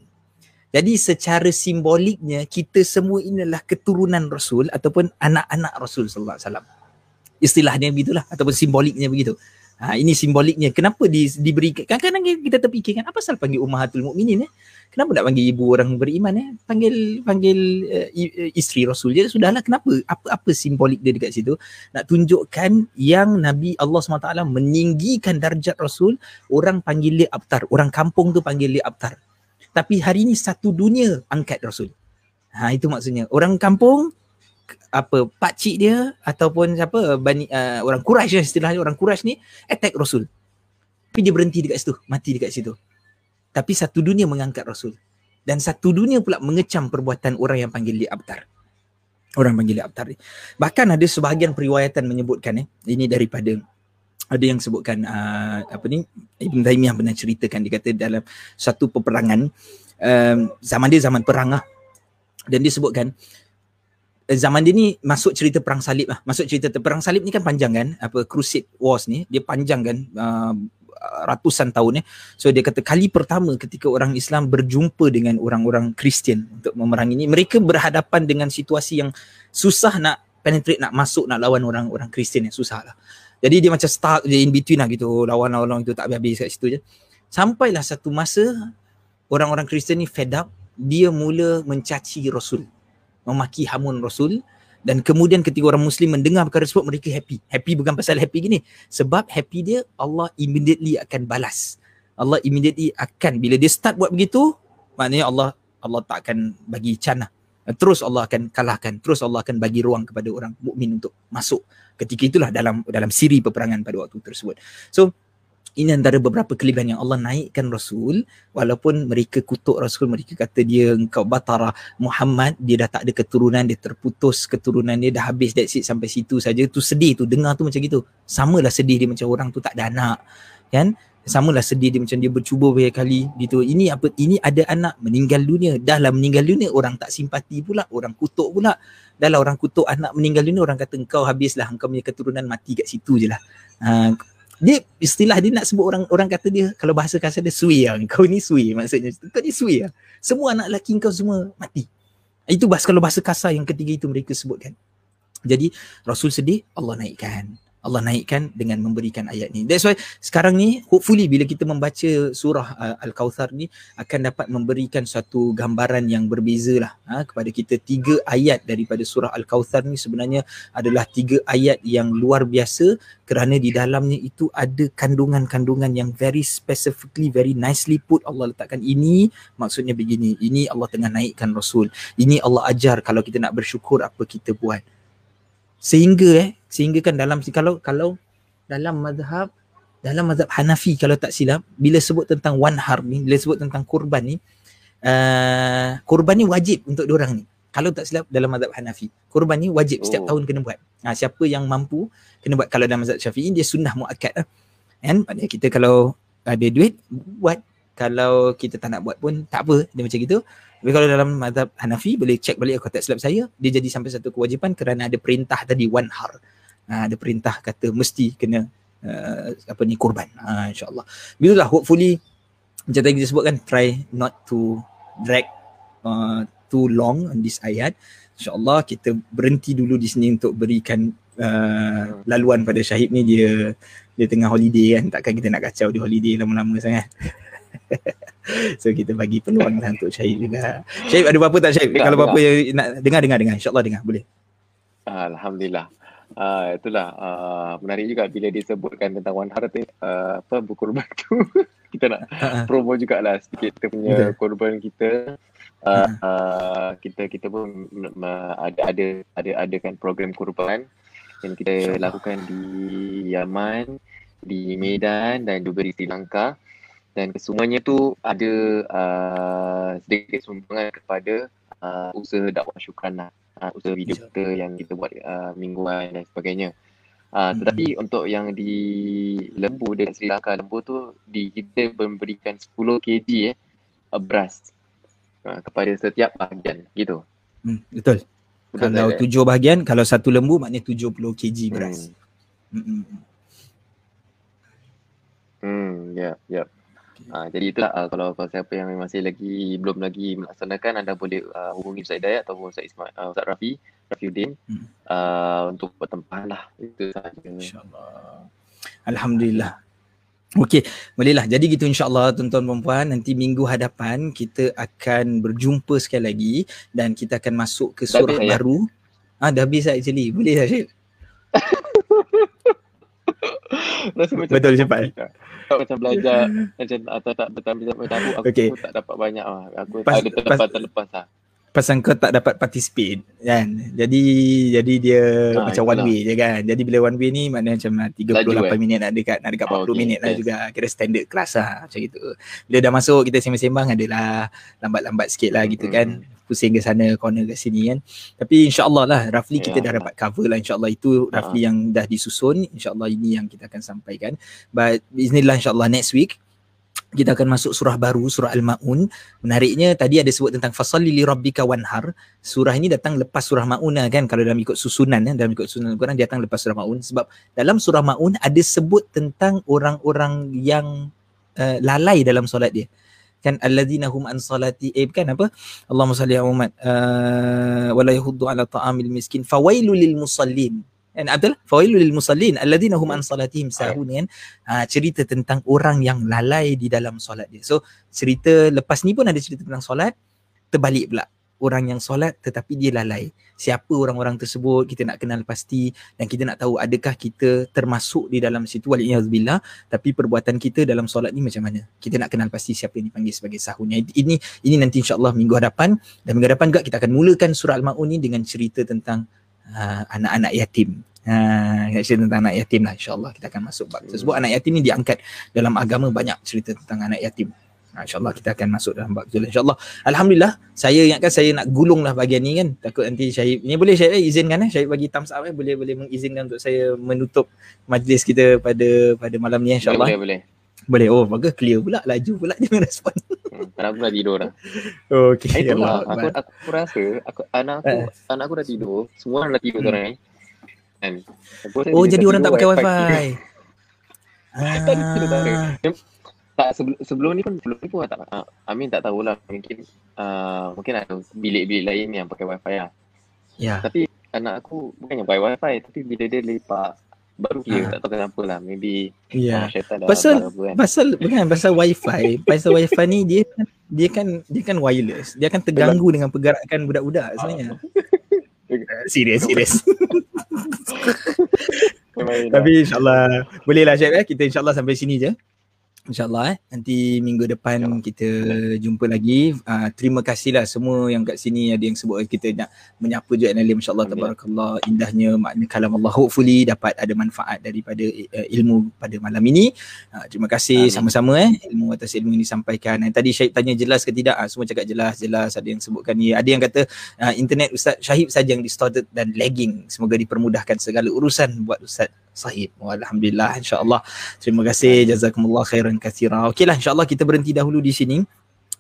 Jadi secara simboliknya kita semua ini adalah keturunan Rasul ataupun anak-anak Rasul wasallam. Istilahnya begitulah ataupun simboliknya begitu. Ha, ini simboliknya. Kenapa di, diberi kadang-kadang kita terfikirkan apa pasal panggil ummahatul mukminin eh? Kenapa nak panggil ibu orang beriman eh? Panggil panggil uh, isteri Rasul je sudahlah. Kenapa? Apa apa simbolik dia dekat situ? Nak tunjukkan yang Nabi Allah SWT meninggikan darjat Rasul, orang panggil dia abtar. Orang kampung tu panggil dia abtar. Tapi hari ini satu dunia angkat Rasul. Ha itu maksudnya. Orang kampung apa pak cik dia ataupun siapa bani, uh, orang Quraisy lah istilahnya orang Quraisy ni attack Rasul. Tapi dia berhenti dekat situ, mati dekat situ. Tapi satu dunia mengangkat Rasul. Dan satu dunia pula mengecam perbuatan orang yang panggil dia abtar. Orang panggil dia abtar ni. Bahkan ada sebahagian periwayatan menyebutkan eh, ini daripada ada yang sebutkan uh, apa ni Ibn Taymiyah pernah ceritakan dia kata dalam satu peperangan um, zaman dia zaman perang lah. Dan dia sebutkan zaman dia ni masuk cerita perang salib lah. Masuk cerita perang salib ni kan panjang kan. Apa crusade wars ni dia panjang kan. Uh, ratusan tahun ya. So dia kata kali pertama ketika orang Islam berjumpa dengan orang-orang Kristian untuk memerangi ini, mereka berhadapan dengan situasi yang susah nak penetrate, nak masuk, nak lawan orang-orang Kristian yang susah lah. Jadi dia macam stuck je in between lah gitu. Lawan-lawan itu tak habis-habis kat situ je. Sampailah satu masa orang-orang Kristian ni fed up, dia mula mencaci Rasul memaki hamun Rasul dan kemudian ketika orang muslim mendengar perkara tersebut mereka happy. Happy bukan pasal happy gini. Sebab happy dia Allah immediately akan balas. Allah immediately akan bila dia start buat begitu maknanya Allah Allah tak akan bagi cana terus Allah akan kalahkan. Terus Allah akan bagi ruang kepada orang mukmin untuk masuk. Ketika itulah dalam dalam siri peperangan pada waktu tersebut. So ini antara beberapa kelebihan yang Allah naikkan Rasul. Walaupun mereka kutuk Rasul mereka kata dia engkau batara Muhammad dia dah tak ada keturunan dia terputus keturunan dia dah habis that's it sampai situ saja. Tu sedih tu dengar tu macam gitu. Samalah sedih dia macam orang tu tak ada anak kan? Samalah sedih dia macam dia bercuba banyak kali gitu. Ini apa ini ada anak meninggal dunia. Dah lah meninggal dunia orang tak simpati pula orang kutuk pula. Dah lah orang kutuk anak meninggal dunia orang kata engkau habislah engkau punya keturunan mati kat situ je lah. Ha, dia istilah dia nak sebut orang orang kata dia kalau bahasa kasar dia sui lah. Kau ni sui maksudnya. Kau ni sui lah. Semua anak lelaki kau semua mati. Itu bahasa kalau bahasa kasar yang ketiga itu mereka sebutkan. Jadi Rasul sedih, Allah naikkan. Allah naikkan dengan memberikan ayat ni. That's why sekarang ni hopefully bila kita membaca surah uh, Al-Kauthar ni akan dapat memberikan satu gambaran yang berbeza lah ha, kepada kita. Tiga ayat daripada surah Al-Kauthar ni sebenarnya adalah tiga ayat yang luar biasa kerana di dalamnya itu ada kandungan-kandungan yang very specifically, very nicely put Allah letakkan ini maksudnya begini. Ini Allah tengah naikkan Rasul. Ini Allah ajar kalau kita nak bersyukur apa kita buat sehingga eh sehingga kan dalam kalau kalau dalam mazhab dalam mazhab Hanafi kalau tak silap bila sebut tentang wanhar ni bila sebut tentang kurban ni uh, kurban ni wajib untuk orang ni. Kalau tak silap dalam mazhab Hanafi kurban ni wajib setiap oh. tahun kena buat. Ha, siapa yang mampu kena buat. Kalau dalam mazhab Syafi'i dia sunnah muakkad lah. Kan? Maknanya kita kalau ada duit buat. Kalau kita tak nak buat pun tak apa. Dia macam gitu. Tapi kalau dalam mazhab Hanafi boleh cek balik aku tak silap saya. Dia jadi sampai satu kewajipan kerana ada perintah tadi one har. Ha, ada perintah kata mesti kena uh, apa ni kurban. Ha, InsyaAllah. Bila lah hopefully macam tadi kita sebutkan try not to drag uh, too long on this ayat. InsyaAllah kita berhenti dulu di sini untuk berikan uh, laluan pada Syahid ni dia dia tengah holiday kan. Takkan kita nak kacau di holiday lama-lama sangat. so kita bagi peluang lah untuk Syahid juga. Syahid ada apa-apa tak Syahid? Kalau apa-apa yang nak dengar dengar dengar insya-Allah dengar boleh. Alhamdulillah. Uh, itulah uh, menarik juga bila disebutkan tentang One Heart uh, apa berkorban tu kita nak uh-huh. promo jugalah sedikit kita punya Betul. korban kita uh, uh-huh. uh, kita kita pun uh, ada ada ada ada kan program korban yang kita lakukan di Yaman di Medan dan juga di Sri Lanka dan kesemuanya tu ada uh, sedikit sumbangan kepada uh, usaha dakwah syukran lah. Uh, usaha video kita yang kita buat uh, mingguan dan sebagainya. Uh, hmm. Tetapi untuk yang di Lembu dan Sri Lanka Lembu tu di kita memberikan 10 kg eh, beras uh, kepada setiap bahagian gitu. Hmm, betul. betul. Kalau tak, tujuh bahagian, kalau satu lembu maknanya 70 kg beras. Hmm, hmm, hmm. hmm ya, ya. Uh, jadi itulah uh, kalau, kalau siapa yang masih lagi belum lagi melaksanakan anda boleh uh, hubungi Ustaz Dayat atau Ustaz Ismail uh, Ustaz Rafi Rafiuddin hmm. uh, untuk bertempah lah itu sahaja insyaallah alhamdulillah Okey, bolehlah. Jadi gitu insyaAllah tuan-tuan dan puan nanti minggu hadapan kita akan berjumpa sekali lagi dan kita akan masuk ke surah dah baru. Ah, dah habis actually. Boleh tak Syed? Betul cepat. macam belajar macam atau tak betul betul tahu aku okay. tak dapat banyak lah. Aku pas, ada terlepas pas, terlepas lah. Pasal kau tak dapat participate kan. Jadi jadi dia ha, macam itulah. one way je kan. Jadi bila one way ni maknanya macam 38 Laju, eh? minit nak dekat nak dekat 40 oh, okay. minit lah yes. juga. Kira standard kelas lah macam itu. Bila dah masuk kita sembang-sembang adalah lambat-lambat sikit lah gitu kan. hmm. kan pusing ke sana corner ke sini kan tapi insyaallah lah roughly kita dah dapat cover lah insyaallah itu roughly uh. yang dah disusun insyaallah ini yang kita akan sampaikan but bismillah insyaallah next week kita akan masuk surah baru surah al-maun. Menariknya tadi ada sebut tentang fasalli li rabbika wanhar. Surah ini datang lepas surah maun lah kan kalau dalam ikut susunan ya dalam ikut susunan Al-Quran dia datang lepas surah maun. Sebab dalam surah maun ada sebut tentang orang-orang yang uh, lalai dalam solat dia. Kan alladzina hum an salati eh kan apa? Allahumma salli ala Muhammad uh, wala yahuddu ala ta'amil miskin. Fawailul lil musallin kan betul fawailul lil musallin alladzina hum an salatihim sahun kan? Ha, cerita tentang orang yang lalai di dalam solat dia. So cerita lepas ni pun ada cerita tentang solat terbalik pula. Orang yang solat tetapi dia lalai. Siapa orang-orang tersebut kita nak kenal pasti dan kita nak tahu adakah kita termasuk di dalam situ waliyahzubillah tapi perbuatan kita dalam solat ni macam mana. Kita nak kenal pasti siapa yang dipanggil sebagai sahunnya. Ini ini nanti insyaAllah minggu hadapan. Dan minggu hadapan juga kita akan mulakan surah Al-Ma'un ni dengan cerita tentang uh, anak-anak yatim. Ha, cerita tentang anak yatim lah insyaAllah kita akan masuk bab tersebut. Anak yatim ni diangkat dalam agama banyak cerita tentang anak yatim. Ha, InsyaAllah kita akan masuk dalam bab tu. InsyaAllah. Alhamdulillah Saya ingatkan saya nak gulung lah bahagian ni kan. Takut nanti Syahid Ni boleh Syahid eh, izinkan eh? Syahid bagi thumbs up eh. Boleh boleh mengizinkan untuk saya menutup majlis kita pada pada malam ni insyaAllah. Boleh boleh Boleh oh bagus clear pula laju pula jangan respon hmm, Anak aku dah tidur dah Okay eh, Itulah aku, aku, aku, rasa aku, Anak aku eh. anak aku dah tidur Semua orang dah tidur hmm. sekarang ni kan? Oh jadi orang tak pakai wifi, wifi. Ah tak sebelum, sebelum ni pun sebelum ni pun tak uh, Amin tak tahulah mungkin uh, mungkin ada bilik-bilik lain yang pakai wifi lah. Ya. Tapi anak aku bukannya pakai wifi tapi bila dia lepak baru dia uh. tak tahu kenapa lah. Maybe ya. Uh, pasal kan. pasal bukan pasal wifi. Pasal wifi ni dia kan dia kan dia kan wireless. Dia akan terganggu dengan pergerakan budak-budak sebenarnya. Serius serius tapi insyaallah bolehlah chef eh kita insyaallah sampai sini je InsyaAllah eh. Nanti minggu depan ya. kita jumpa lagi. Uh, terima kasihlah semua yang kat sini ada yang sebut kita nak menyapa juga Nalim. InsyaAllah tabarakallah indahnya makna kalam Allah. Hopefully dapat ada manfaat daripada uh, ilmu pada malam ini. Uh, terima kasih Amin. sama-sama eh. Ilmu atas ilmu ini disampaikan. Dan tadi Syahid tanya jelas ke tidak? Uh, semua cakap jelas, jelas. Ada yang sebutkan ni. Ada yang kata uh, internet Ustaz Syahid saja yang distorted dan lagging. Semoga dipermudahkan segala urusan buat Ustaz sahib. Alhamdulillah insya-Allah. Terima kasih jazakumullah khairan katsira. Okeylah insya-Allah kita berhenti dahulu di sini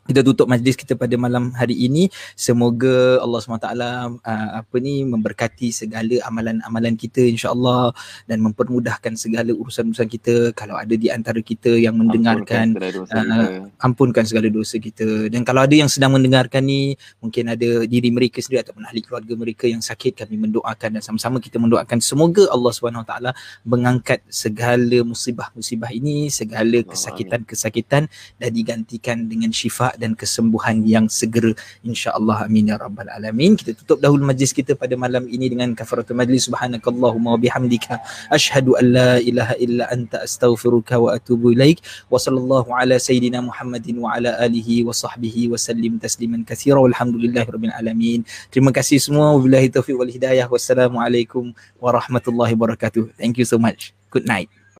kita tutup majlis kita pada malam hari ini. Semoga Allah SWT uh, apa ni memberkati segala amalan-amalan kita insyaallah dan mempermudahkan segala urusan-urusan kita. Kalau ada di antara kita yang mendengarkan ampunkan segala, uh, ampunkan segala dosa kita. Dan kalau ada yang sedang mendengarkan ni mungkin ada diri mereka sendiri ataupun ahli keluarga mereka yang sakit kami mendoakan dan sama-sama kita mendoakan. Semoga Allah SWT mengangkat segala musibah-musibah ini segala kesakitan-kesakitan dan digantikan dengan syifa dan kesembuhan yang segera. Insyaallah amin ya rabbal alamin. Kita tutup dahulu majlis kita pada malam ini dengan kafaratul majlis. Subhanakallahumma wa bihamdika asyhadu an la ilaha illa anta astaghfiruka wa atubu ilaik. Wa sallallahu ala sayidina muhammadin wa ala alihi wa sahbihi wa sallim tasliman katsira walhamdulillahi rabbil alamin. Terima kasih semua. Wabillahi taufiq wal hidayah. Wassalamualaikum warahmatullahi wabarakatuh. Thank you so much. Good night